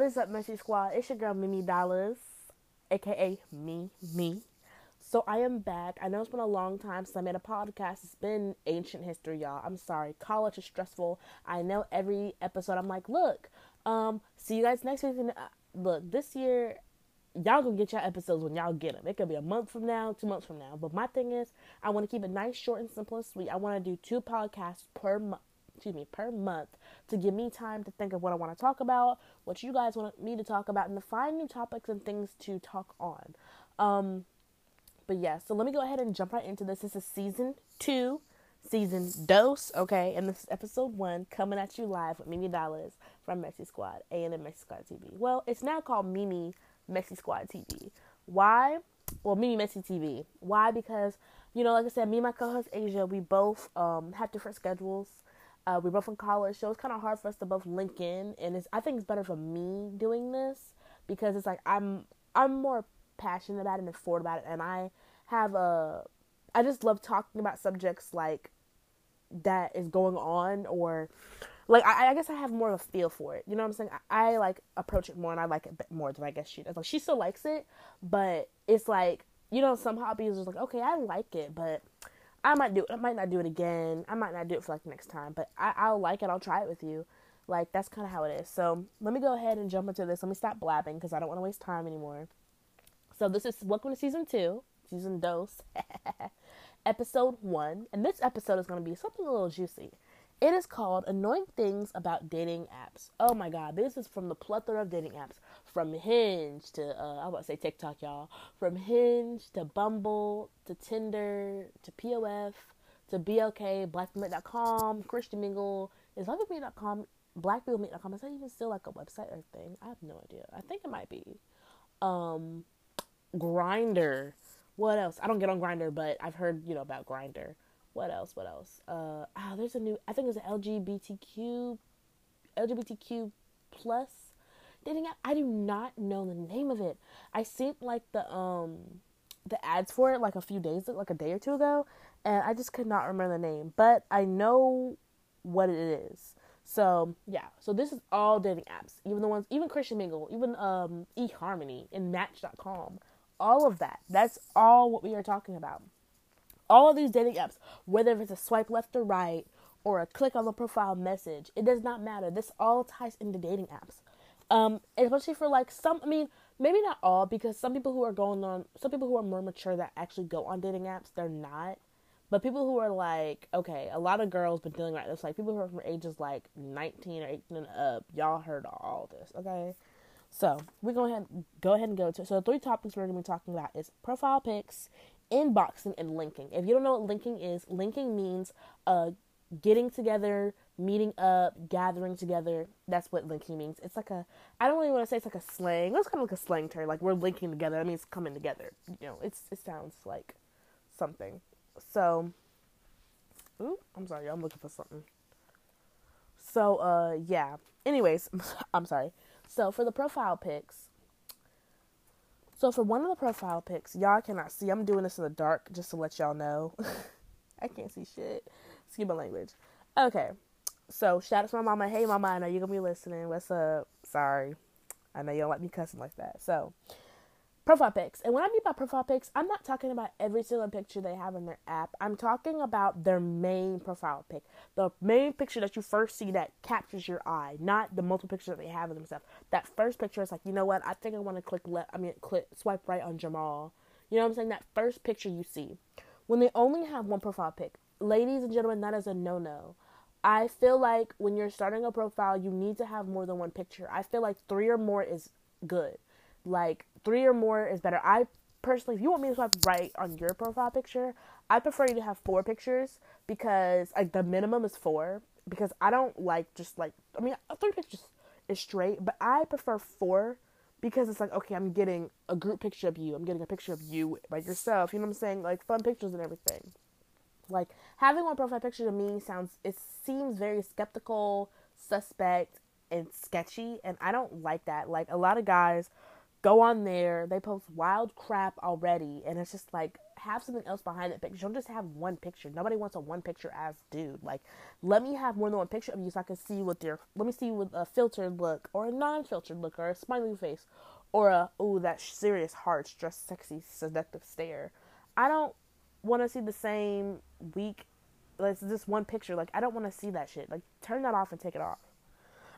What is up, Messy Squad? It's your girl Mimi Dollars, aka me, me. So I am back. I know it's been a long time since I made a podcast. It's been ancient history, y'all. I'm sorry. College is stressful. I know every episode I'm like, look, um, see you guys next week. And, uh, look, this year, y'all gonna get y'all episodes when y'all get them. It could be a month from now, two months from now. But my thing is, I want to keep it nice, short, and simple and sweet. I want to do two podcasts per month excuse me, per month to give me time to think of what I want to talk about, what you guys want me to talk about, and to find new topics and things to talk on. Um, but yeah, so let me go ahead and jump right into this. This is season two, season dose, okay, and this is episode one coming at you live with Mimi Dollars from Messy Squad, A&M Messy Squad TV. Well, it's now called Mimi Messy Squad TV. Why? Well, Mimi Messy TV. Why? Because you know, like I said, me and my co-host Asia, we both um, have different schedules. Uh, we're both in college, so it's kind of hard for us to both link in, and it's I think it's better for me doing this because it's like I'm I'm more passionate about it and informed about it, and I have a I just love talking about subjects like that is going on or like I, I, guess I have more of a feel for it. You know what I'm saying? I, I, like approach it more and I like it more than I guess she does. Like she still likes it, but it's like you know some hobbies is like okay I like it, but I might do it. I might not do it again. I might not do it for like next time, but I, I'll like it. I'll try it with you. Like that's kind of how it is. So let me go ahead and jump into this. Let me stop blabbing because I don't want to waste time anymore. So this is welcome to season two, season dose, episode one, and this episode is going to be something a little juicy. It is called Annoying Things About Dating Apps. Oh my god, this is from the plethora of dating apps. From Hinge to, uh, I about to say TikTok, y'all. From Hinge to Bumble to Tinder to POF to BLK, BlackMeet.com, Christian Mingle. Is BlackMeet.com, BlackMeet.com, is that even still like a website or thing? I have no idea. I think it might be. Um, Grindr. What else? I don't get on Grindr, but I've heard, you know, about Grindr what else? What else? Uh, oh, there's a new. I think it's LGBTQ, LGBTQ plus dating app. I do not know the name of it. I seen like the um the ads for it like a few days, like a day or two ago, and I just could not remember the name. But I know what it is. So yeah, so this is all dating apps, even the ones, even Christian Mingle, even um eHarmony and Match.com, all of that. That's all what we are talking about all of these dating apps, whether it's a swipe left or right or a click on the profile message, it does not matter. This all ties into dating apps. Um, especially for like some, I mean, maybe not all, because some people who are going on, some people who are more mature that actually go on dating apps, they're not. But people who are like, okay, a lot of girls been dealing with this, like people who are from ages like 19 or 18 and up, y'all heard all this, okay? So we go ahead, go ahead and go to. So the three topics we're gonna be talking about is profile pics, inboxing and linking. If you don't know what linking is, linking means uh getting together, meeting up, gathering together. That's what linking means. It's like a I don't really want to say it's like a slang. It's kind of like a slang term. Like we're linking together. That means coming together. You know, it's it sounds like something. So, ooh, I'm sorry. I'm looking for something. So, uh, yeah. Anyways, I'm sorry. So for the profile pics, so for one of the profile pics, y'all cannot see. I'm doing this in the dark just to let y'all know. I can't see shit. Excuse my language. Okay. So shout out to my mama. Hey mama, I know you're gonna be listening. What's up? Sorry. I know you don't like me cussing like that. So profile pics. And when I mean by profile pics, I'm not talking about every single picture they have in their app. I'm talking about their main profile pic. The main picture that you first see that captures your eye, not the multiple pictures that they have of themselves. That first picture is like, you know what? I think I want to click left. I mean, click swipe right on Jamal. You know what I'm saying? That first picture you see. When they only have one profile pic, ladies and gentlemen, that is a no-no. I feel like when you're starting a profile, you need to have more than one picture. I feel like three or more is good. Like three or more is better. I personally, if you want me to swipe right on your profile picture, I prefer you to have four pictures because like the minimum is four because I don't like just like I mean three pictures is straight, but I prefer four because it's like okay, I'm getting a group picture of you, I'm getting a picture of you by yourself. You know what I'm saying? Like fun pictures and everything. Like having one profile picture to me sounds it seems very skeptical, suspect, and sketchy, and I don't like that. Like a lot of guys go on there, they post wild crap already, and it's just like, have something else behind that picture. Don't just have one picture. Nobody wants a one picture ass dude. Like, let me have more than one picture of you so I can see with your. Let me see with a filtered look or a non-filtered look or a smiley face or a oh that serious heart, stressed, sexy, seductive stare. I don't want to see the same weak. Like this one picture. Like I don't want to see that shit. Like turn that off and take it off.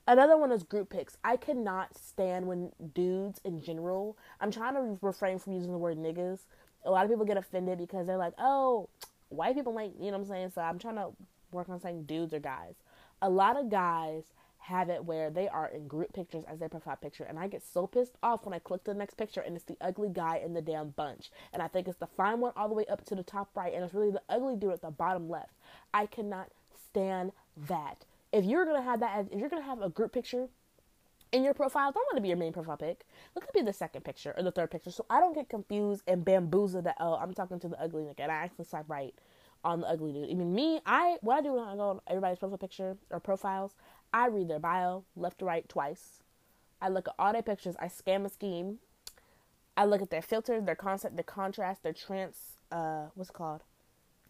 Another one is group pics. I cannot stand when dudes in general. I'm trying to refrain from using the word niggas. A lot of people get offended because they're like, "Oh, white people like," you know what I'm saying? So I'm trying to work on saying dudes or guys. A lot of guys have it where they are in group pictures as their profile picture, and I get so pissed off when I click the next picture and it's the ugly guy in the damn bunch, and I think it's the fine one all the way up to the top right, and it's really the ugly dude at the bottom left. I cannot stand that if you're gonna have that, if you're gonna have a group picture in your profile, don't want to be your main profile pic. Look at be the second picture or the third picture, so I don't get confused and bamboozled that oh I'm talking to the ugly nigga and I actually swipe right on the ugly dude. I mean me, I what I do when I go on everybody's profile picture or profiles, I read their bio left to right twice. I look at all their pictures. I scan a scheme. I look at their filters, their concept, their contrast, their trans uh what's called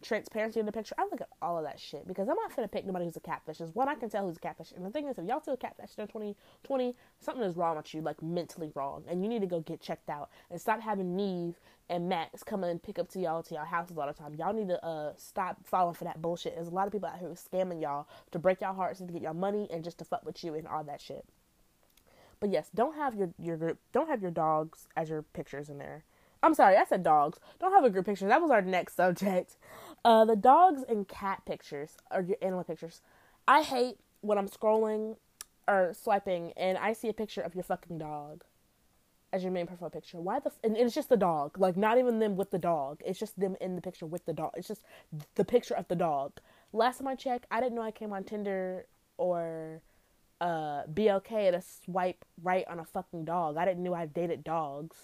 transparency in the picture. I look at all of that shit because I'm not gonna pick nobody who's a catfish. Is one I can tell who's a catfish. And the thing is, if y'all still catfish in 2020, something is wrong with you, like mentally wrong, and you need to go get checked out and stop having Nev and Max come and pick up to y'all to y'all houses all the time. Y'all need to uh stop falling for that bullshit. There's a lot of people out here scamming y'all to break y'all hearts and to get y'all money and just to fuck with you and all that shit. But yes, don't have your your group, don't have your dogs as your pictures in there. I'm sorry, I said dogs. Don't have a group picture. That was our next subject. Uh, the dogs and cat pictures or your animal pictures. I hate when I'm scrolling or swiping and I see a picture of your fucking dog as your main profile picture. Why the f- and it's just the dog, like not even them with the dog. It's just them in the picture with the dog. It's just the picture of the dog. Last time I checked, I didn't know I came on Tinder or uh, BLK to swipe right on a fucking dog. I didn't know I dated dogs.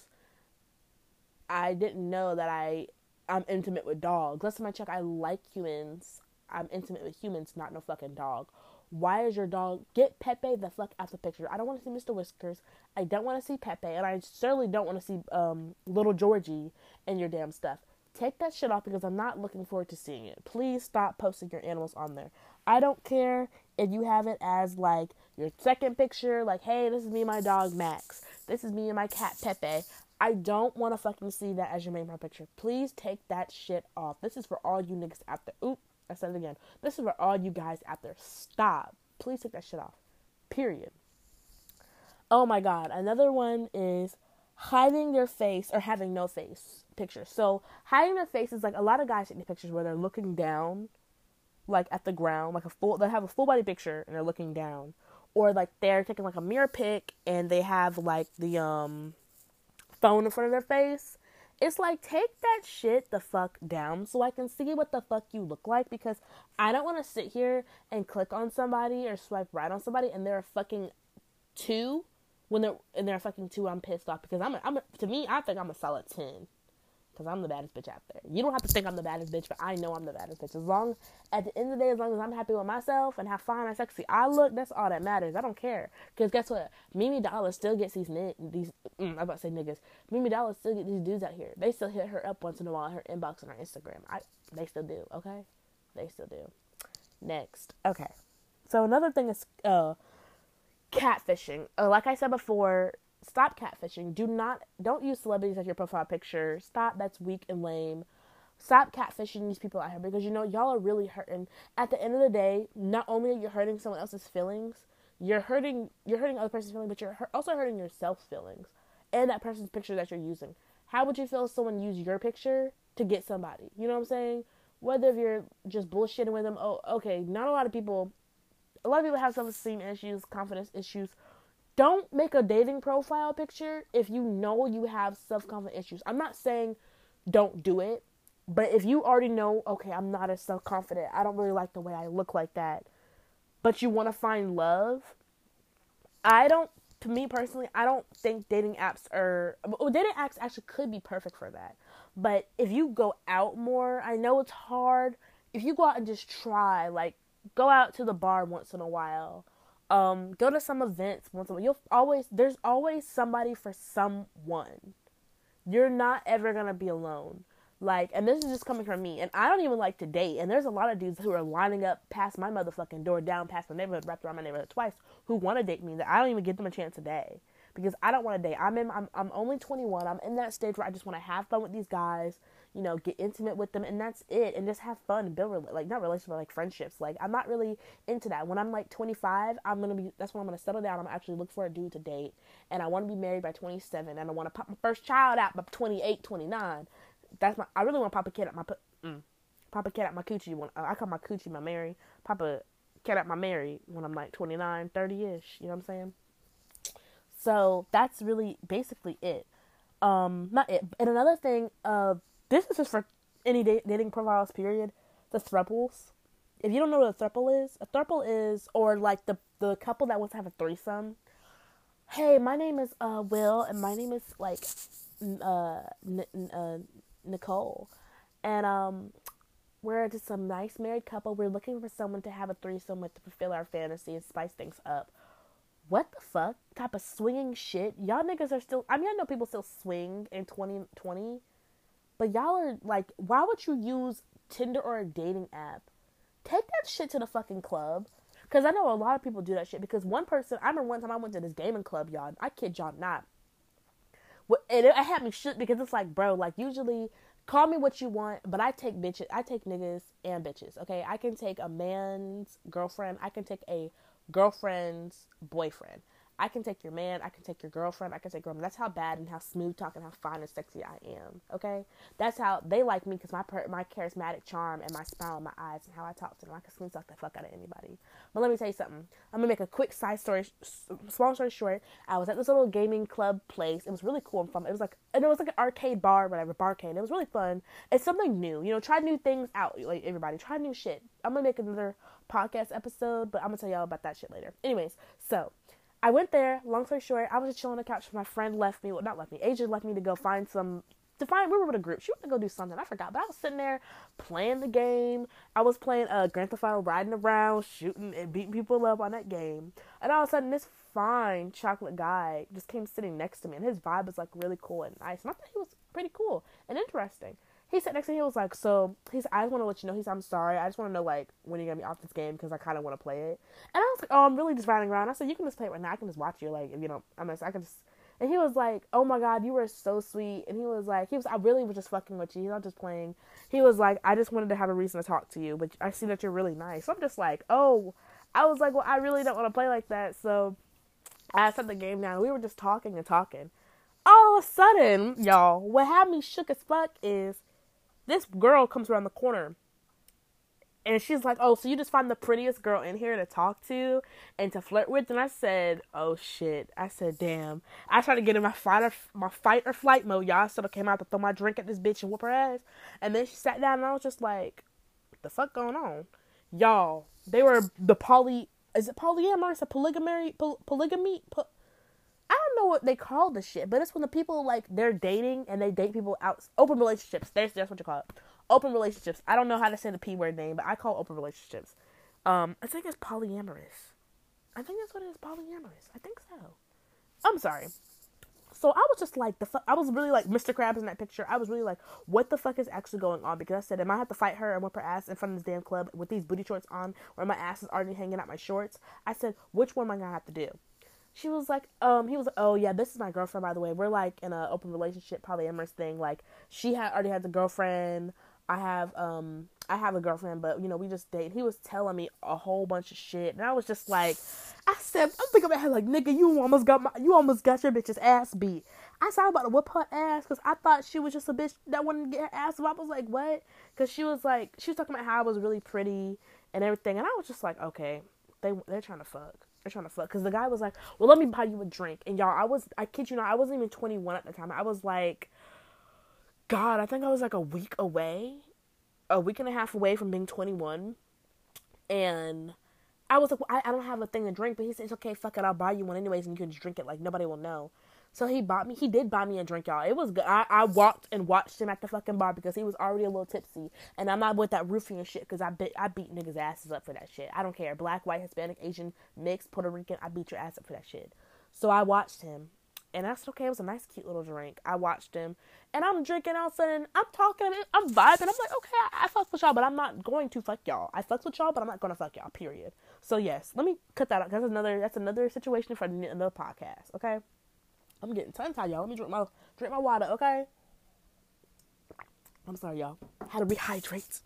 I didn't know that I I'm intimate with dogs. Last time I check, I like humans. I'm intimate with humans, not no fucking dog. Why is your dog get Pepe the fuck out the picture? I don't want to see Mr. Whiskers. I don't want to see Pepe, and I certainly don't want to see um, little Georgie and your damn stuff. Take that shit off because I'm not looking forward to seeing it. Please stop posting your animals on there. I don't care if you have it as like your second picture, like, hey, this is me and my dog Max. This is me and my cat Pepe. I don't want to fucking see that as your main profile picture. Please take that shit off. This is for all you niggas out there. Oop, I said it again. This is for all you guys out there. Stop. Please take that shit off. Period. Oh my god. Another one is hiding their face or having no face pictures. So hiding their face is like a lot of guys take pictures where they're looking down, like at the ground, like a full. They have a full body picture and they're looking down, or like they're taking like a mirror pic and they have like the um phone in front of their face. It's like take that shit the fuck down so I can see what the fuck you look like because I don't want to sit here and click on somebody or swipe right on somebody and they're a fucking two when they're and they're a fucking two. I'm pissed off because I'm a, I'm a, to me I think I'm a solid ten because I'm the baddest bitch out there. You don't have to think I'm the baddest bitch, but I know I'm the baddest bitch. As long, at the end of the day, as long as I'm happy with myself and how fine and sexy I look, that's all that matters. I don't care. Because guess what? Mimi Dollar still gets these, these mm, I'm about to say niggas. Mimi Dollar still get these dudes out here. They still hit her up once in a while, her inbox on her Instagram. I, they still do, okay? They still do. Next. Okay. So another thing is, uh, catfishing. Uh, like I said before, stop catfishing. Do not don't use celebrities as your profile picture. Stop. That's weak and lame. Stop catfishing these people out here because you know y'all are really hurting. At the end of the day, not only are you hurting someone else's feelings, you're hurting you're hurting other person's feelings, but you're also hurting yourself's feelings and that person's picture that you're using. How would you feel if someone used your picture to get somebody? You know what I'm saying? Whether if you're just bullshitting with them, oh, okay, not a lot of people. A lot of people have self-esteem issues, confidence issues don't make a dating profile picture if you know you have self confidence issues. I'm not saying don't do it, but if you already know, okay, I'm not as self confident, I don't really like the way I look like that, but you want to find love, I don't, to me personally, I don't think dating apps are, well, dating apps actually could be perfect for that. But if you go out more, I know it's hard. If you go out and just try, like, go out to the bar once in a while um, go to some events once a while. You'll always there's always somebody for someone. You're not ever gonna be alone. Like, and this is just coming from me. And I don't even like to date. And there's a lot of dudes who are lining up past my motherfucking door, down past my neighborhood, wrapped around my neighborhood twice, who want to date me that I don't even give them a chance today because I don't want to date. I'm in. I'm. I'm only 21. I'm in that stage where I just want to have fun with these guys. You know, get intimate with them, and that's it. And just have fun and build like not relationships, but like friendships. Like I'm not really into that. When I'm like 25, I'm gonna be. That's when I'm gonna settle down. I'm actually look for a dude to date, and I want to be married by 27, and I want to pop my first child out by 28, 29 that's my. I really want to pop a kid at my. Mm, pop a cat at my coochie. When uh, I call my coochie my Mary. Pop a cat at my Mary when I'm like 29, 30 ish. You know what I'm saying? So that's really basically it. Um, not it. And another thing, uh, this is just for any dating profiles. Period. The thruples. If you don't know what a thruple is, a thruple is, or like the the couple that wants to have a threesome. Hey, my name is uh Will, and my name is like uh, n- n- uh Nicole, and um, we're just some nice married couple. We're looking for someone to have a threesome with to fulfill our fantasy and spice things up. What the fuck type of swinging shit? Y'all niggas are still. I mean, I know people still swing in 2020, but y'all are like, why would you use Tinder or a dating app? Take that shit to the fucking club. Cause I know a lot of people do that shit. Because one person, I remember one time I went to this gaming club, y'all. I kid y'all not and it, had me shook because it's like, bro, like usually call me what you want, but I take bitches, I take niggas and bitches. Okay, I can take a man's girlfriend, I can take a girlfriend's boyfriend. I can take your man, I can take your girlfriend, I can take your That's how bad and how smooth talking, how fine and sexy I am. Okay, that's how they like me because my per- my charismatic charm and my smile in my eyes and how I talk to them. I can smooth talk the fuck out of anybody. But let me tell you something. I'm gonna make a quick side story, small story short. I was at this little gaming club place. It was really cool and fun. It was like and it was like an arcade bar, whatever, barcade. It was really fun. It's something new. You know, try new things out. Like everybody, try new shit. I'm gonna make another podcast episode, but I'm gonna tell y'all about that shit later. Anyways, so I went there. Long story short, I was just chilling on the couch. My friend left me. Well, not left me. Asia left me to go find some. To find, we were with a group. She went to go do something. I forgot. But I was sitting there playing the game. I was playing uh, Grand Theft Auto, riding around, shooting and beating people up on that game. And all of a sudden, this fine chocolate guy just came sitting next to me, and his vibe was like really cool and nice. And I thought he was pretty cool and interesting he sat next to me. He was like, "So he's. I just want to let you know. He's. I'm sorry. I just want to know like when you're gonna be off this game because I kind of want to play it." And I was like, "Oh, I'm really just riding around." I said, "You can just play it right now. I can just watch you. Like if you don't, I'm just. I can just." And he was like, "Oh my god, you were so sweet." And he was like, "He was. I really was just fucking with you. He's not just playing." He was like, "I just wanted to have a reason to talk to you, but I see that you're really nice." So I'm just like, "Oh." I was like, "Well, I really don't want to play like that." So I set the game down. We were just talking and talking. All of a sudden, y'all, what had me shook as fuck is this girl comes around the corner and she's like, "Oh, so you just find the prettiest girl in here to talk to and to flirt with?" And I said, "Oh shit!" I said, "Damn!" I tried to get in my fight or my fight or flight mode. Y'all sort of came out to throw my drink at this bitch and whoop her ass. And then she sat down, and I was just like, "What the fuck going on?" Y'all, they were the poly. Is it polyamorous? A polygamy? Poly, polygamy? Po- I don't know what they call the shit, but it's when the people like they're dating and they date people out open relationships. That's that's what you call it. Open relationships. I don't know how to say the p word name, but I call open relationships. Um, I think it's polyamorous. I think that's what it is. Polyamorous. I think so. I'm sorry. So I was just like the fu- I was really like Mr. Krabs in that picture. I was really like, what the fuck is actually going on? Because I said, am I have to fight her and whip her ass in front of this damn club with these booty shorts on, where my ass is already hanging out my shorts? I said, which one am I gonna have to do? She was like, um, he was oh yeah, this is my girlfriend by the way. We're like in an open relationship, polyamorous thing. Like she had already had a girlfriend. I have um I have a girlfriend, but you know we just date. He was telling me a whole bunch of shit, and I was just like, I said, I'm thinking about her like, nigga, you almost got my, you almost got your bitch's ass beat. I said I'm about to whip her ass because I thought she was just a bitch that wanted to get her ass. I was like, what? Because she was like, she was talking about how I was really pretty and everything, and I was just like, okay, they they're trying to fuck. They're trying to fuck. Because the guy was like, well, let me buy you a drink. And y'all, I was, I kid you not, I wasn't even 21 at the time. I was like, God, I think I was like a week away, a week and a half away from being 21. And I was like, well, I, I don't have a thing to drink. But he said, it's okay, fuck it, I'll buy you one anyways. And you can just drink it. Like, nobody will know. So he bought me. He did buy me a drink, y'all. It was good. I, I walked and watched him at the fucking bar because he was already a little tipsy, and I'm not with that roofing and shit because I beat I beat niggas asses up for that shit. I don't care. Black, white, Hispanic, Asian, mixed, Puerto Rican. I beat your ass up for that shit. So I watched him, and that's okay. It was a nice, cute little drink. I watched him, and I'm drinking. All of a sudden, I'm talking, I'm vibing. I'm like, okay, I, I fuck with y'all, but I'm not going to fuck y'all. I fuck with y'all, but I'm not gonna fuck y'all. Period. So yes, let me cut that out. That's another. That's another situation for another podcast. Okay. I'm getting tongue tied, y'all. Let me drink my drink my water. Okay. I'm sorry, y'all. How to rehydrate.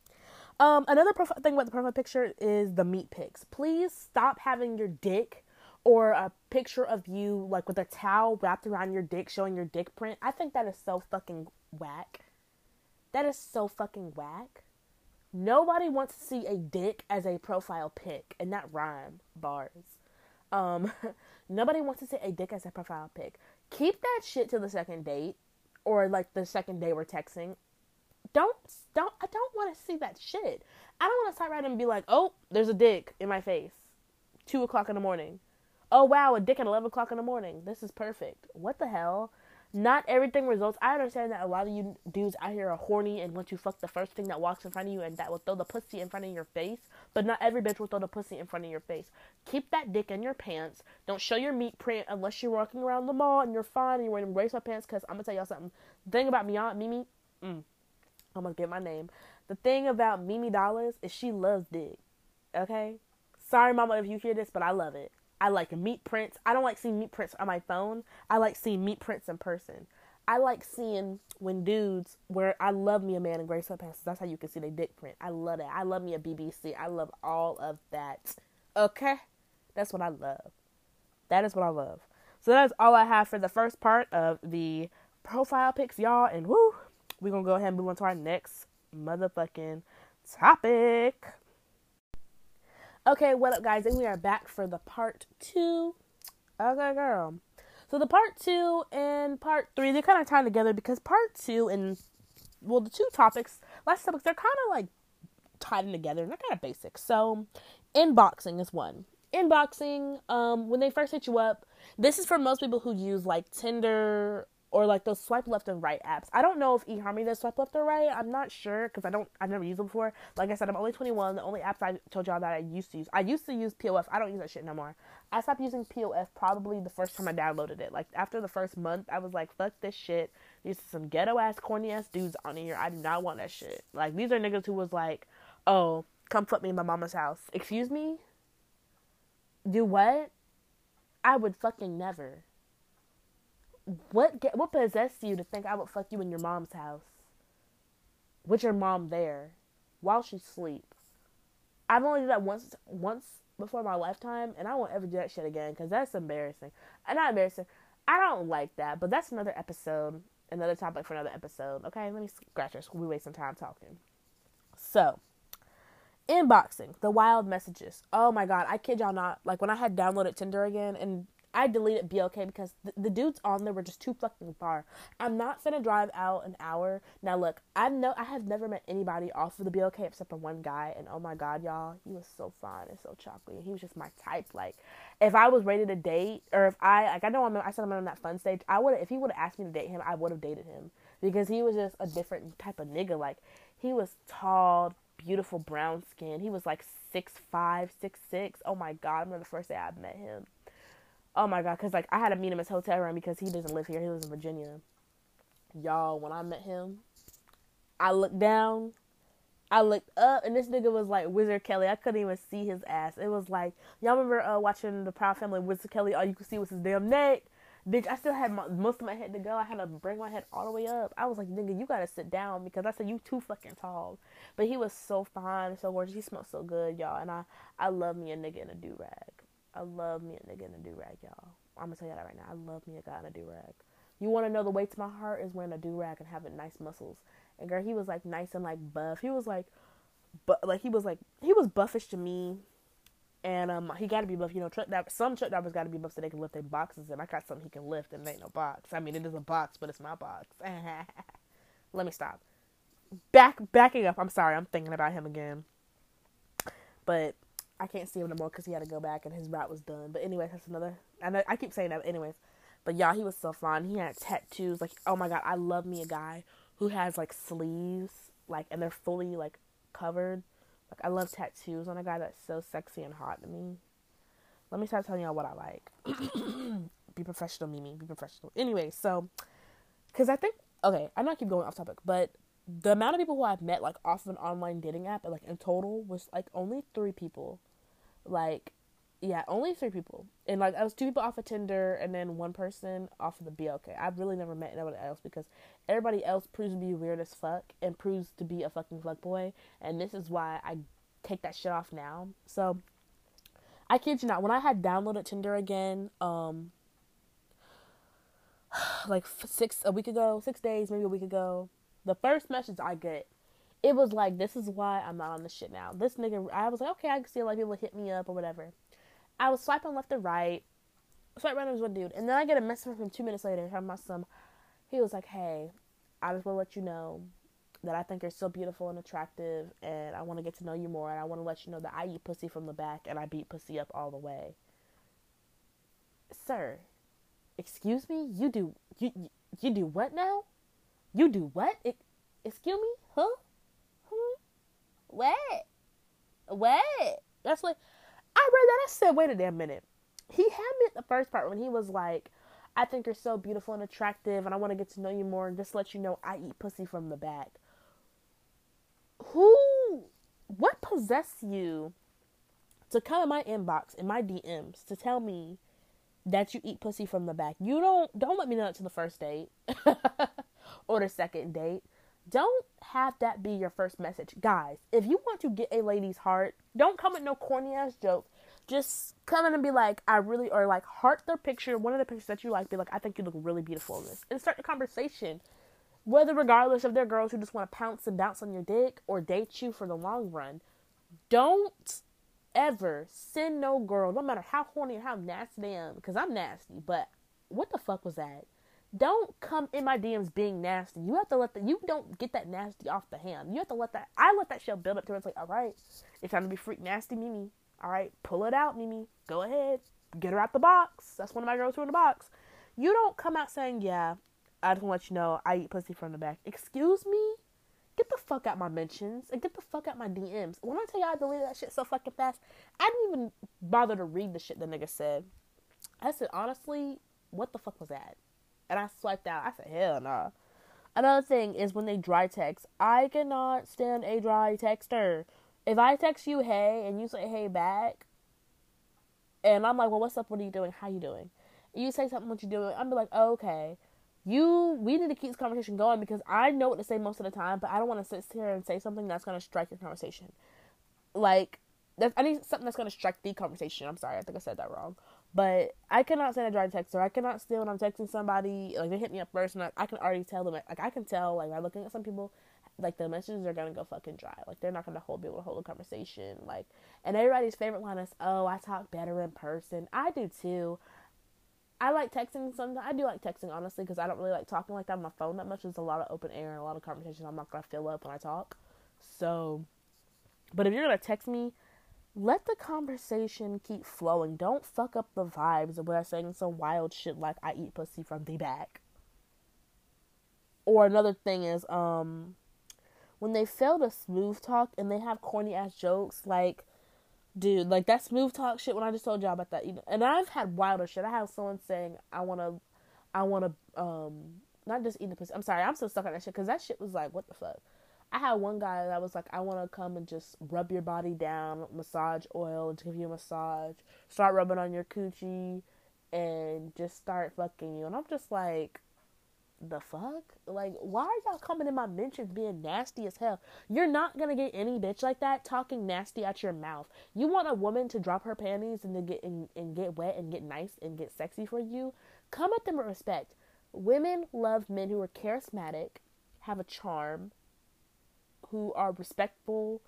um, another prof- thing about the profile picture is the meat pics. Please stop having your dick or a picture of you like with a towel wrapped around your dick showing your dick print. I think that is so fucking whack. That is so fucking whack. Nobody wants to see a dick as a profile pic, and that rhyme bars. Um, nobody wants to see a dick as a profile pic. Keep that shit to the second date, or like the second day we're texting. Don't don't I don't want to see that shit. I don't want to start right and be like, oh, there's a dick in my face, two o'clock in the morning oh wow, a dick at 11 o'clock in the morning. This is perfect. What the hell? Not everything results. I understand that a lot of you dudes out here are horny and want to fuck the first thing that walks in front of you and that will throw the pussy in front of your face. But not every bitch will throw the pussy in front of your face. Keep that dick in your pants. Don't show your meat print unless you're walking around the mall and you're fine and you're wearing brace pants. Cause I'm gonna tell y'all something. The thing about me, Mimi, mm, I'm gonna get my name. The thing about Mimi Dollars is she loves dick. Okay. Sorry, mama, if you hear this, but I love it. I like meat prints. I don't like seeing meat prints on my phone. I like seeing meat prints in person. I like seeing when dudes where I love me a man in gray sweatpants. That's how you can see the dick print. I love that. I love me a BBC. I love all of that. Okay? That's what I love. That is what I love. So that's all I have for the first part of the profile pics, y'all. And woo, we're gonna go ahead and move on to our next motherfucking topic. Okay, what up, guys? And we are back for the part two. Okay, girl. So the part two and part three, they're kind of tied together because part two and well, the two topics, last topics, they're kind of like tied in together and they're kind of basic. So, inboxing is one. Inboxing, um, when they first hit you up, this is for most people who use like Tinder or like those swipe left and right apps. I don't know if eHarmony does swipe left or right. I'm not sure because I don't. I've never used them before. Like I said, I'm only 21. The only apps I told y'all that I used to use. I used to use POF. I don't use that shit no more. I stopped using POF probably the first time I downloaded it. Like after the first month, I was like, fuck this shit. These are some ghetto ass, corny ass dudes on here. I do not want that shit. Like these are niggas who was like, oh, come fuck me in my mama's house. Excuse me. Do what? I would fucking never what get, what possessed you to think I would fuck you in your mom's house with your mom there while she sleeps? I've only did that once once before my lifetime, and I won't ever do that shit again because that's embarrassing. And not embarrassing. I don't like that, but that's another episode, another topic for another episode. Okay, let me scratch this. We waste some time talking. So, inboxing the wild messages. Oh my god, I kid y'all not. Like when I had downloaded Tinder again, and I deleted BLK because the, the, dudes on there were just too fucking far. I'm not gonna drive out an hour. Now look, I know I have never met anybody off of the BLK except for one guy, and oh my god, y'all, he was so fine and so chocolatey. He was just my type. Like, if I was ready to date, or if I like, I know I'm, I said I'm on that fun stage. I would, if he would have asked me to date him, I would have dated him because he was just a different type of nigga. Like, he was tall, beautiful brown skin. He was like six five, six six. Oh my god, I remember the first day I met him Oh my god, because like I had to meet him at his hotel room because he doesn't live here. He lives in Virginia. Y'all, when I met him, I looked down, I looked up, and this nigga was like Wizard Kelly. I couldn't even see his ass. It was like y'all remember uh, watching the Proud Family Wizard Kelly? All you could see was his damn neck. Bitch, I still had my, most of my head to go. I had to bring my head all the way up. I was like, nigga, you gotta sit down because I said you too fucking tall. But he was so fine, so gorgeous. He smelled so good, y'all. And I, I love me a nigga in a do rag. I love me a nigga in a do rag, y'all. I'm gonna tell you that right now. I love me a guy in a do rag. You want to know the way to my heart is wearing a do rag and having nice muscles. And girl, he was like nice and like buff. He was like, but like he was like he was buffish to me. And um, he got to be buff. You know, truck some truck drivers got to be buff so they can lift their boxes. And I got something he can lift, and it ain't no box. I mean, it is a box, but it's my box. Let me stop. Back backing up. I'm sorry. I'm thinking about him again. But I can't see him no more because he had to go back and his route was done. But anyways, that's another. I know I keep saying that. anyways, but y'all, he was so fun. He had tattoos. Like, oh my god, I love me a guy who has like sleeves, like, and they're fully like covered. Like, I love tattoos on a guy that's so sexy and hot to me. Let me start telling y'all what I like. be professional, Mimi. Be professional. Anyway, so because I think okay, I'm not keep going off topic, but the amount of people who I've met like off of an online dating app, like in total, was like only three people. Like, yeah, only three people, and like I was two people off of Tinder, and then one person off of the BLK. I've really never met anybody else because everybody else proves to be weird as fuck and proves to be a fucking fuck boy, and this is why I take that shit off now. So, I kid you not, when I had downloaded Tinder again, um, like six a week ago, six days, maybe a week ago, the first message I get, it was like, "This is why I'm not on this shit now." This nigga, I was like, okay, I can see a lot of people hit me up or whatever. I was swiping left and right. Swipe right was one dude, and then I get a message from him two minutes later from my son. He was like, "Hey, I just want to let you know that I think you're so beautiful and attractive, and I want to get to know you more, and I want to let you know that I eat pussy from the back, and I beat pussy up all the way." Sir, excuse me, you do you you do what now? You do what? It, excuse me? Huh? What? What? That's like, I read that. I said, wait a damn minute. He had me at the first part when he was like, I think you're so beautiful and attractive, and I want to get to know you more and just let you know I eat pussy from the back. Who, what possessed you to come in my inbox, in my DMs, to tell me that you eat pussy from the back? You don't, don't let me know that to the first date. or the second date. Don't have that be your first message. Guys, if you want to get a lady's heart, don't come with no corny ass joke. Just come in and be like, I really, or like heart their picture, one of the pictures that you like, be like, I think you look really beautiful in this. And start the conversation. Whether regardless of they're girls who just want to pounce and bounce on your dick or date you for the long run, don't ever send no girl, no matter how horny or how nasty they am, because I'm nasty, but what the fuck was that? Don't come in my DMs being nasty. You have to let the you don't get that nasty off the hand. You have to let that I let that shit build up to it. It's like, all right, it's time to be freak nasty Mimi. All right, pull it out, Mimi. Go ahead. Get her out the box. That's one of my girls who in the box. You don't come out saying, Yeah, I just wanna let you know I eat pussy from the back. Excuse me? Get the fuck out my mentions and get the fuck out my DMs. When I tell you I deleted that shit so fucking fast, I didn't even bother to read the shit the nigga said. I said, honestly, what the fuck was that? And I swiped out. I said, hell no. Nah. Another thing is when they dry text. I cannot stand a dry texter. If I text you hey and you say hey back, and I'm like, well, what's up? What are you doing? How you doing? And you say something, what you doing? I'm be like, oh, okay. You, we need to keep this conversation going because I know what to say most of the time, but I don't want to sit here and say something that's gonna strike your conversation. Like, I need something that's gonna strike the conversation. I'm sorry, I think I said that wrong. But I cannot send a dry text, or I cannot still when I'm texting somebody, like they hit me up first, and I, I can already tell them, like I can tell, like by looking at some people, like the messages are gonna go fucking dry. Like they're not gonna hold be able to hold a conversation. Like, and everybody's favorite line is, "Oh, I talk better in person." I do too. I like texting sometimes. I do like texting honestly because I don't really like talking like that on my phone that much. There's a lot of open air and a lot of conversation I'm not gonna fill up when I talk. So, but if you're gonna text me, let the conversation keep flowing. Don't fuck up the vibes by saying some wild shit like I eat pussy from the back. Or another thing is, um, when they fail to smooth talk and they have corny ass jokes, like, dude, like that smooth talk shit. When I just told y'all about that, you know, and I've had wilder shit. I have someone saying, "I wanna, I wanna, um, not just eat the pussy." I'm sorry, I'm still stuck on that shit because that shit was like, what the fuck. I had one guy that was like, I want to come and just rub your body down, massage oil, to give you a massage, start rubbing on your coochie, and just start fucking you. And I'm just like, the fuck? Like, why are y'all coming in my mentions being nasty as hell? You're not gonna get any bitch like that talking nasty at your mouth. You want a woman to drop her panties and to get and, and get wet and get nice and get sexy for you? Come at them with respect. Women love men who are charismatic, have a charm, who are respectful,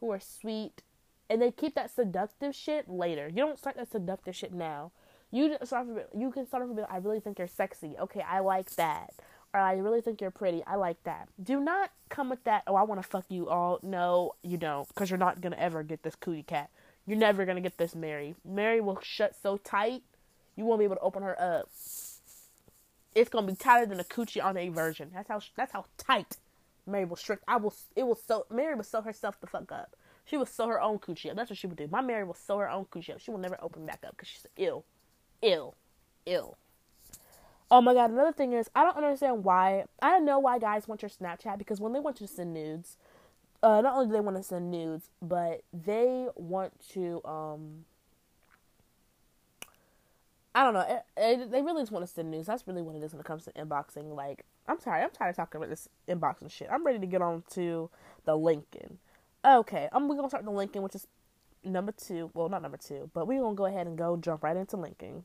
who are sweet, and they keep that seductive shit later. You don't start that seductive shit now. You start from you can start from I really think you're sexy. Okay, I like that. Or I really think you're pretty. I like that. Do not come with that. Oh, I want to fuck you all. No, you don't, because you're not gonna ever get this cootie cat. You're never gonna get this Mary. Mary will shut so tight, you won't be able to open her up. It's gonna be tighter than a coochie on a version. That's how. That's how tight Mary will strict. I will. It will so. Mary will sew herself the fuck up. She will sew her own coochie up. That's what she would do. My Mary will sew her own coochie up. She will never open back up because she's ill, ill, ill. Oh my god, another thing is I don't understand why I don't know why guys want your Snapchat because when they want you to send nudes, uh not only do they want to send nudes, but they want to um I don't know. It, it, they really just want us to send news. That's really what it is when it comes to inboxing. Like, I'm sorry, I'm tired of talking about this inboxing shit. I'm ready to get on to the linking. Okay, um, I'm we're gonna start the linking, which is number two. Well, not number two, but we're gonna go ahead and go jump right into linking.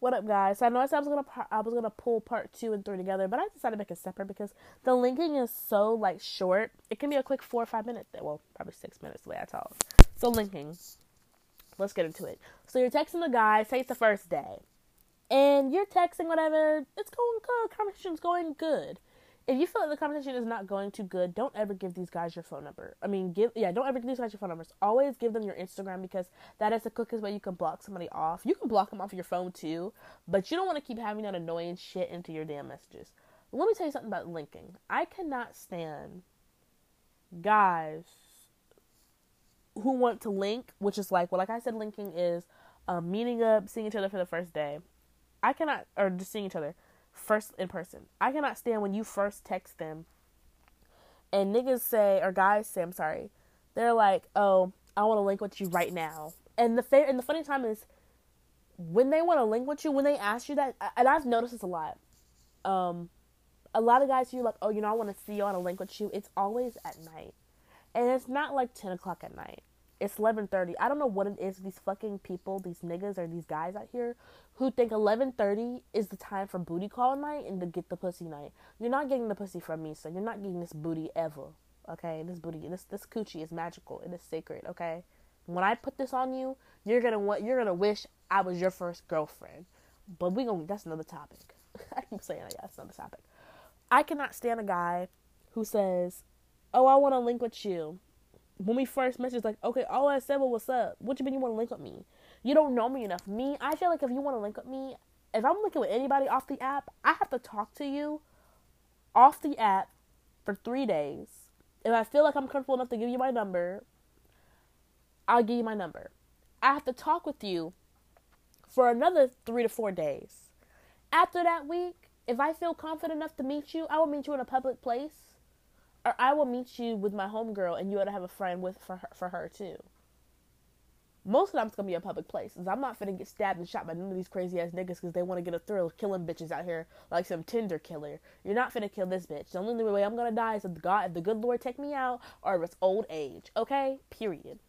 What up, guys? So I know I said I was gonna I was gonna pull part two and three together, but I decided to make it separate because the linking is so like short. It can be a quick four or five minutes. Well, probably six minutes the way I talk. So linking let's get into it. So you're texting the guy, say it's the first day, and you're texting whatever, it's going good, conversation's going good. If you feel like the conversation is not going too good, don't ever give these guys your phone number. I mean, give yeah, don't ever give these guys your phone numbers. Always give them your Instagram because that is the quickest way you can block somebody off. You can block them off your phone too, but you don't want to keep having that annoying shit into your damn messages. Let me tell you something about linking. I cannot stand guys who want to link, which is like, well, like I said, linking is um, meeting up, seeing each other for the first day. I cannot, or just seeing each other first in person. I cannot stand when you first text them and niggas say, or guys say, I'm sorry, they're like, oh, I want to link with you right now. And the fa- and the funny time is when they want to link with you, when they ask you that, and I've noticed this a lot. Um, a lot of guys, you like, oh, you know, I want to see you, want to link with you. It's always at night and it's not like 10 o'clock at night. It's 11.30 i don't know what it is these fucking people these niggas or these guys out here who think 11.30 is the time for booty call night and to get the pussy night. You're not getting the pussy from me so you're not getting this booty ever okay? This booty this this coochie is magical. And it is sacred okay? When i put this on you you're gonna what you're gonna wish i was your first girlfriend. But we gonna that's another topic. I keep saying that yeah, that's another topic. I cannot stand a guy who says oh, I want to link with you. When we first messaged, like, okay, all I said was, what's up? What you mean you want to link with me? You don't know me enough. Me, I feel like if you want to link with me, if I'm linking with anybody off the app, I have to talk to you off the app for three days. If I feel like I'm comfortable enough to give you my number, I'll give you my number. I have to talk with you for another three to four days. After that week, if I feel confident enough to meet you, I will meet you in a public place or I will meet you with my homegirl and you ought to have a friend with for her, for her too. Most of the time it's gonna be a public place. I'm not finna get stabbed and shot by none of these crazy ass niggas because they want to get a thrill killing bitches out here like some Tinder killer. You're not finna kill this bitch. The only way I'm gonna die is if the God, if the good Lord take me out, or if it's old age. Okay, period.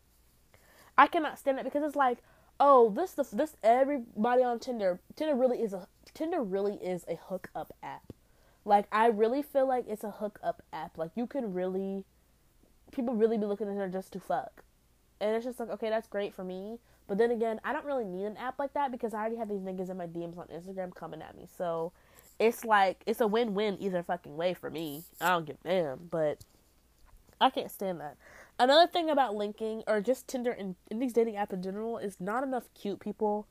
I cannot stand it because it's like, oh, this the this everybody on Tinder. Tinder really is a Tinder really is a hookup app. Like I really feel like it's a hookup app. Like you could really people really be looking at her just to fuck. And it's just like, okay, that's great for me. But then again, I don't really need an app like that because I already have these niggas in my DMs on Instagram coming at me. So it's like it's a win win either fucking way for me. I don't give a damn, but I can't stand that. Another thing about linking or just Tinder and, and these dating apps in general is not enough cute people.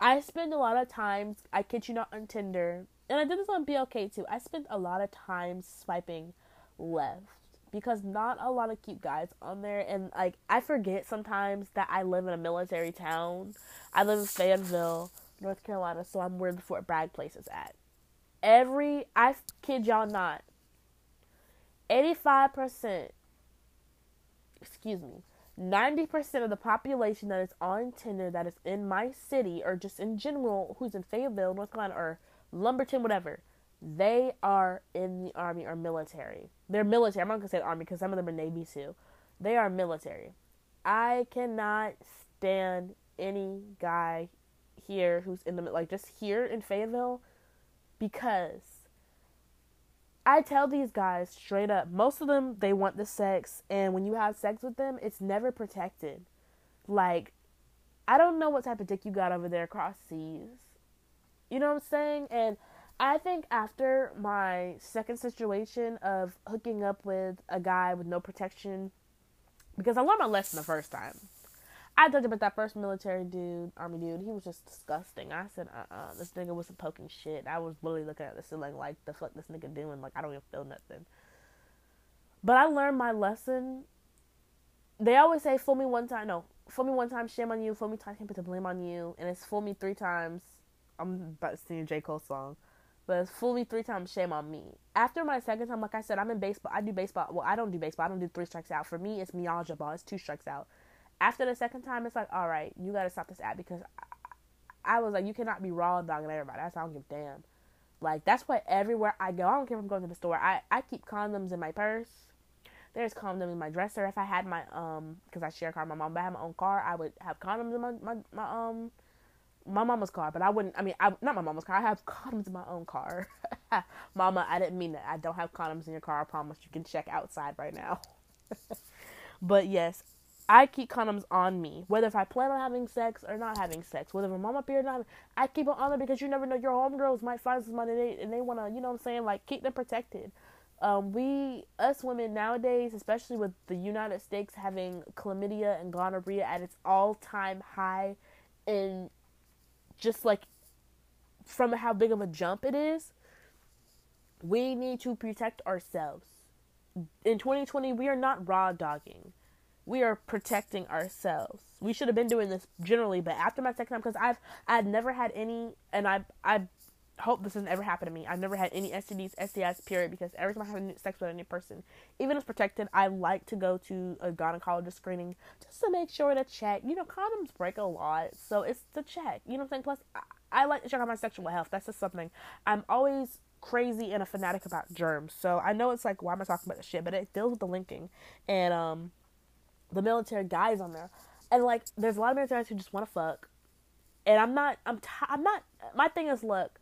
I spend a lot of times, I kid you not, on Tinder and I did this on BLK too. I spent a lot of time swiping left because not a lot of cute guys on there and like I forget sometimes that I live in a military town. I live in Fayetteville, North Carolina, so I'm where the Fort Bragg place is at. Every I kid y'all not. 85% excuse me. 90% of the population that is on Tinder that is in my city or just in general who's in Fayetteville, North Carolina or Lumberton, whatever, they are in the army or military. They're military. I'm not gonna say army because some of them are Navy too. They are military. I cannot stand any guy here who's in the like just here in Fayetteville because I tell these guys straight up, most of them they want the sex and when you have sex with them, it's never protected. Like I don't know what type of dick you got over there across seas. You know what I'm saying? And I think after my second situation of hooking up with a guy with no protection, because I learned my lesson the first time. I talked about that first military dude, army dude. He was just disgusting. I said, uh uh this nigga was some poking shit. I was literally looking at the ceiling like, the fuck this nigga doing? Like, I don't even feel nothing. But I learned my lesson. They always say, fool me one time. No, fool me one time, shame on you. Fool me twice, can't put the blame on you. And it's fool me three times, I'm about to sing a J Cole song, but fool me three times, shame on me. After my second time, like I said, I'm in baseball. I do baseball. Well, I don't do baseball. I don't do three strikes out. For me, it's Miyaja ball. It's two strikes out. After the second time, it's like, all right, you gotta stop this act because I, I was like, you cannot be raw dogging everybody. That's I don't give a damn. Like that's why everywhere I go, I don't care if I'm going to the store. I I keep condoms in my purse. There's condoms in my dresser. If I had my um, because I share a car with my mom, but I have my own car, I would have condoms in my my, my um my mama's car, but I wouldn't. I mean, I, not my mama's car. I have condoms in my own car. Mama, I didn't mean that. I don't have condoms in your car. I promise. You can check outside right now. but yes, I keep condoms on me, whether if I plan on having sex or not having sex, whether I'm up here or not. I keep it on there because you never know your homegirls might find somebody and they, and they want to, you know what I'm saying, like keep them protected. Um, we, us women nowadays, especially with the United States having chlamydia and gonorrhea at its all time high, and just like from how big of a jump it is, we need to protect ourselves. In 2020, we are not raw dogging. We are protecting ourselves. We should have been doing this generally, but after my second time, because I've I've never had any, and I I hope this doesn't ever happen to me. I've never had any STDs, STIs, period, because every time I have sex with any person, even if it's protected, I like to go to a gynecologist screening just to make sure to check. You know, condoms break a lot, so it's to check. You know what I'm saying? Plus, I, I like to check on my sexual health. That's just something I'm always crazy and a fanatic about germs. So I know it's like, why am I talking about this shit? But it deals with the linking and um the military guys on there, and like, there's a lot of military guys who just want to fuck. And I'm not. I'm. T- I'm not. My thing is, look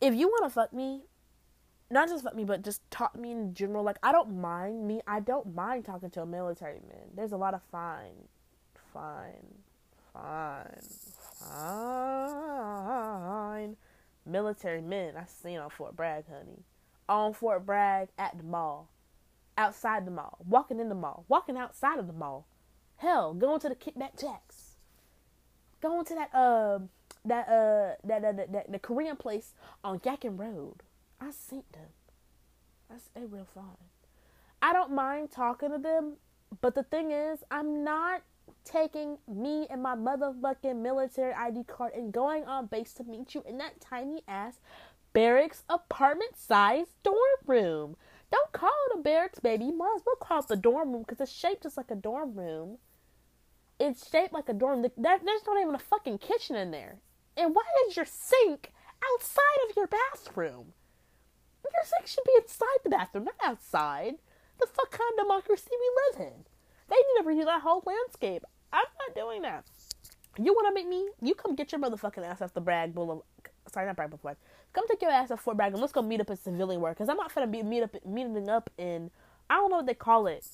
if you want to fuck me, not just fuck me, but just talk me in general. Like I don't mind me. I don't mind talking to a military man. There's a lot of fine, fine, fine, fine military men I seen on Fort Bragg, honey. On Fort Bragg at the mall, outside the mall, walking in the mall, walking outside of the mall. Hell, going to the kickback jacks. Going to that uh that uh that that, that, the Korean place on Yadkin Road. I seen them. That's a real fun. I don't mind talking to them, but the thing is, I'm not taking me and my motherfucking military ID card and going on base to meet you in that tiny ass barracks apartment size dorm room. Don't call it a barracks, baby. You might as well call it the dorm room because it's shaped just like a dorm room. It's shaped like a dorm. There's not even a fucking kitchen in there. And why is your sink outside of your bathroom? Your sink should be inside the bathroom, not outside. The fuck kind of democracy we live in? They need to redo that whole landscape. I'm not doing that. You want to make me? You come get your motherfucking ass off the Bragg Boulevard. Sorry, not Bragg Boulevard. Come take your ass off Fort Bragg and let's go meet up in civilian work. Cause I'm not gonna be meet up meeting up in. I don't know what they call it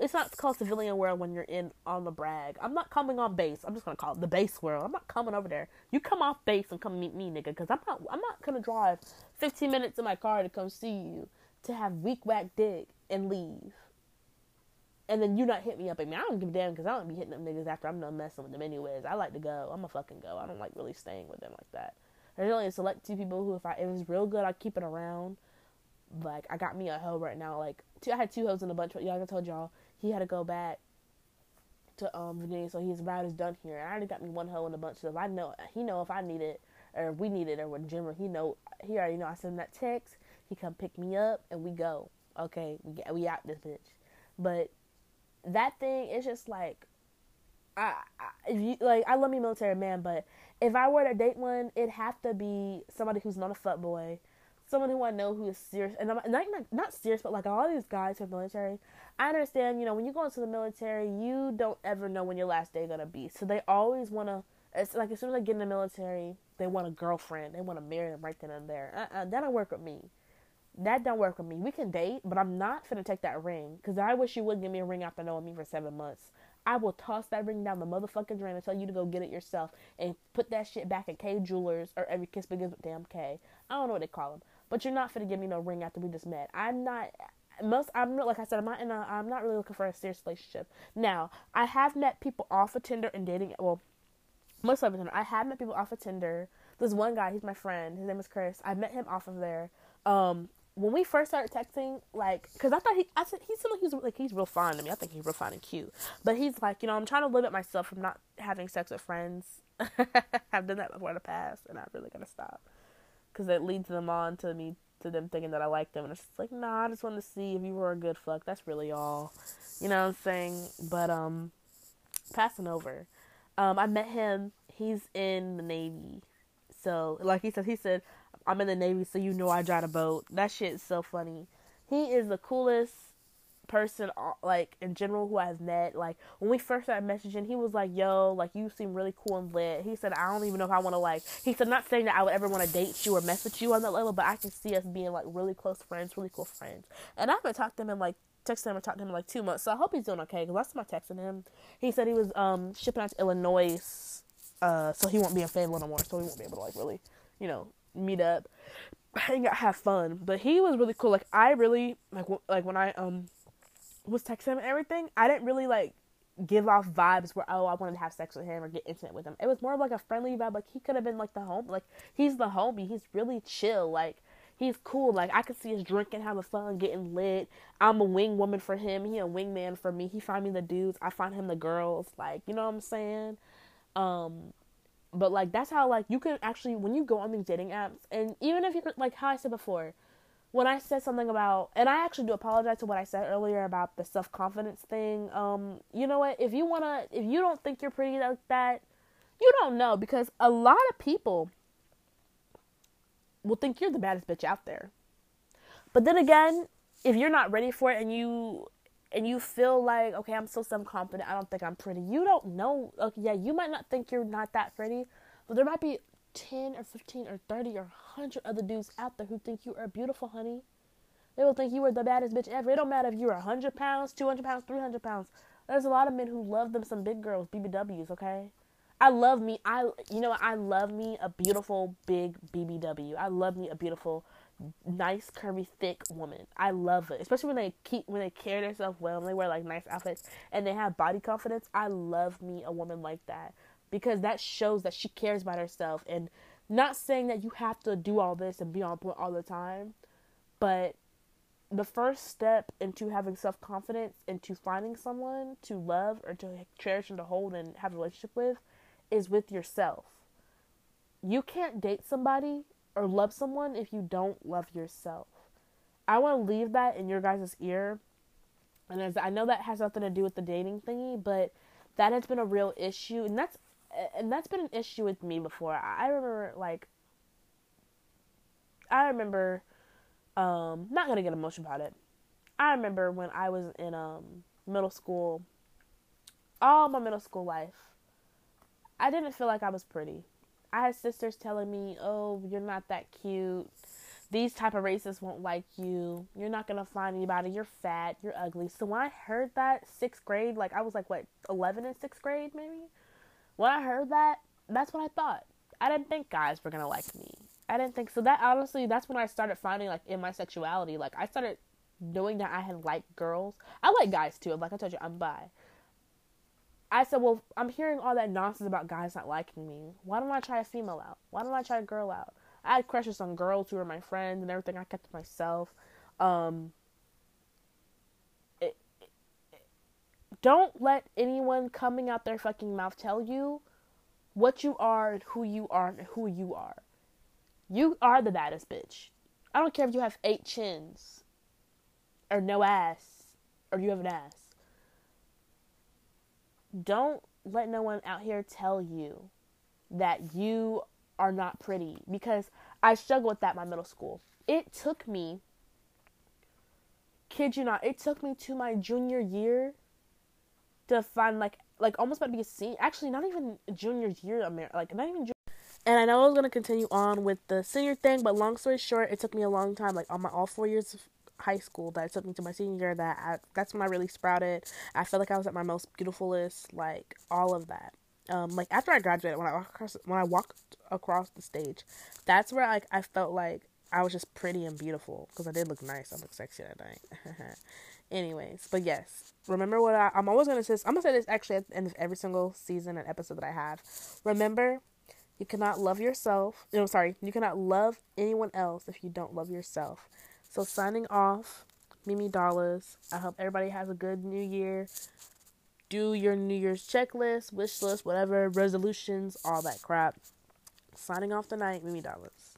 it's not called civilian world when you're in on the Bragg. I'm not coming on base. I'm just gonna call it the base world. I'm not coming over there. You come off base and come meet me, nigga, because I'm not. I'm not gonna drive 15 minutes in my car to come see you to have weak whack dick and leave. And then you not hit me up. I mean, I don't give a damn because I don't be hitting them niggas after I'm done messing with them anyways. I like to go. I'm a fucking go. I don't like really staying with them like that. There's only a select two people who, if I if it's real good, I keep it around. Like I got me a hoe right now. Like two, I had two hoes in a bunch. Yeah, like I told y'all he had to go back to um Virginia, so his route is done here. I already got me one hoe in a bunch of. I know he know if I need it or we need it or when Jim or he know he already know. I send him that text. He come pick me up and we go. Okay, we we out this bitch. But that thing is just like I, I you like I love me military man, but if I were to date one, it'd have to be somebody who's not a fuck boy, someone who I know who is serious, and I'm not not, serious, but like all these guys who are military, I understand, you know, when you go into the military, you don't ever know when your last day gonna be. So they always wanna. It's like as soon as I get in the military, they want a girlfriend. They want to marry them right then and there. Uh-uh, that don't work with me. That don't work with me. We can date, but I'm not gonna take that ring because I wish you wouldn't give me a ring after knowing me for seven months. I will toss that ring down the motherfucking drain and tell you to go get it yourself and put that shit back at Kay Jewelers or every kiss begins with damn Kay. I don't know what they call them, but you're not gonna give me no ring after we just met. I'm not most I'm like I said I'm not in a I'm not really looking for a serious relationship. Now I have met people off of Tinder and dating. Well, most of Tinder. I have met people off of Tinder. There's one guy. He's my friend. His name is Chris. I met him off of there. Um, when we first started texting, like, cause I thought he, I said he seemed like he's like he's real fine to me. I think he's real fine and cute. But he's like, you know, I'm trying to limit myself from not having sex with friends. I've done that before in the past, and I'm really gonna stop, cause it leads them on to me to them thinking that I like them, and it's like, nah, I just want to see if you were a good fuck. That's really all, you know what I'm saying? But um, passing over, um, I met him. He's in the Navy, so like he said, he said I'm in the Navy, so you know I drive a boat. That shit is so funny. He is the coolest person, uh, like in general, who I've met. Like when we first started messaging, he was like, "Yo, like you seem really cool and lit." He said, "I don't even know if I want to like." He said, "Not saying that I would ever want to date you or mess with you on that level, but I can see us being like really close friends, really cool friends." And I haven't talked to him in like texted him or talked to him in like two months, so I hope he's doing okay. Because last time I texted him, he said he was um shipping out to Illinois, uh, so he won't be in Fayetteville no more, so he won't be able to like really, you know, meet up, hang out, have fun. But he was really cool. Like I really like w- like when I um was texting him and everything, I didn't really like give off vibes where oh I wanted to have sex with him or get intimate with him. It was more of like a friendly vibe. Like he could have been like the home like he's the homie. He's really chill. Like he's cool. Like I could see us drinking, having fun, getting lit. I'm a wing woman for him. He a wingman for me. He find me the dudes. I find him the girls. Like you know what I'm saying. Um, but like that's how like you can actually when you go on these dating apps and even if you're like how I said before, when I said something about and I actually do apologize to what I said earlier about the self confidence thing. Um, you know what? If you wanna if you don't think you're pretty like that, you don't know because a lot of people will think you're the baddest bitch out there. But then again, if you're not ready for it and you and you feel like, okay, I'm so self confident, I don't think I'm pretty. You don't know. Okay, yeah, you might not think you're not that pretty, but there might be 10 or 15 or 30 or 100 other dudes out there who think you are beautiful, honey. They will think you are the baddest bitch ever. It don't matter if you're 100 pounds, 200 pounds, 300 pounds. There's a lot of men who love them some big girls, BBWs, okay? I love me. I you know I love me a beautiful big BBW. I love me a beautiful nice, curvy, thick woman. I love it, especially when they keep when they carry themselves well and they wear like nice outfits and they have body confidence. I love me a woman like that because that shows that she cares about herself and not saying that you have to do all this and be on point all the time, but the first step into having self confidence, into finding someone to love or to cherish and to hold and have a relationship with, is with yourself. You can't date somebody or love someone if you don't love yourself. I want to leave that in your guys' ear. And as I know that has nothing to do with the dating thingy, but that has been a real issue and that's and that's been an issue with me before. I remember like I remember um not to get emotional about it. I remember when I was in um middle school all my middle school life I didn't feel like I was pretty. I had sisters telling me, "Oh, you're not that cute. These type of racists won't like you. You're not gonna find anybody. You're fat. You're ugly." So when I heard that sixth grade, like I was like what eleven in sixth grade maybe. When I heard that, that's what I thought. I didn't think guys were gonna like me. I didn't think so. That honestly, that's when I started finding like in my sexuality. Like I started knowing that I had liked girls. I like guys too. Like I told you, I'm bi. I said, well, I'm hearing all that nonsense about guys not liking me. Why don't I try a female out? Why don't I try a girl out? I had crushes on girls who were my friends and everything. I kept to myself. Um, it, it, don't let anyone coming out their fucking mouth tell you what you are and who you are and who you are. You are the baddest bitch. I don't care if you have eight chins or no ass or you have an ass don't let no one out here tell you that you are not pretty because I struggled with that in my middle school. It took me, kid you not, it took me to my junior year to find like like almost about to be a senior. Actually, not even junior year, like not even. Junior. And I know I was gonna continue on with the senior thing, but long story short, it took me a long time, like on my all four years of high school that took me to my senior year that I, that's when I really sprouted. I felt like I was at my most beautifulest, like all of that. Um, like after I graduated, when I walked across, when I walked across the stage, that's where like I felt like I was just pretty and beautiful because I did look nice. I looked sexy that night. Anyways, but yes, remember what I, I'm always gonna say. I'm gonna say this actually at the end of every single season and episode that I have. Remember, you cannot love yourself. No, sorry, you cannot love anyone else if you don't love yourself. So signing off, Mimi Dollars. I hope everybody has a good new year. Do your New Year's checklist, wish list, whatever, resolutions, all that crap. Signing off tonight, Mimi Dollars.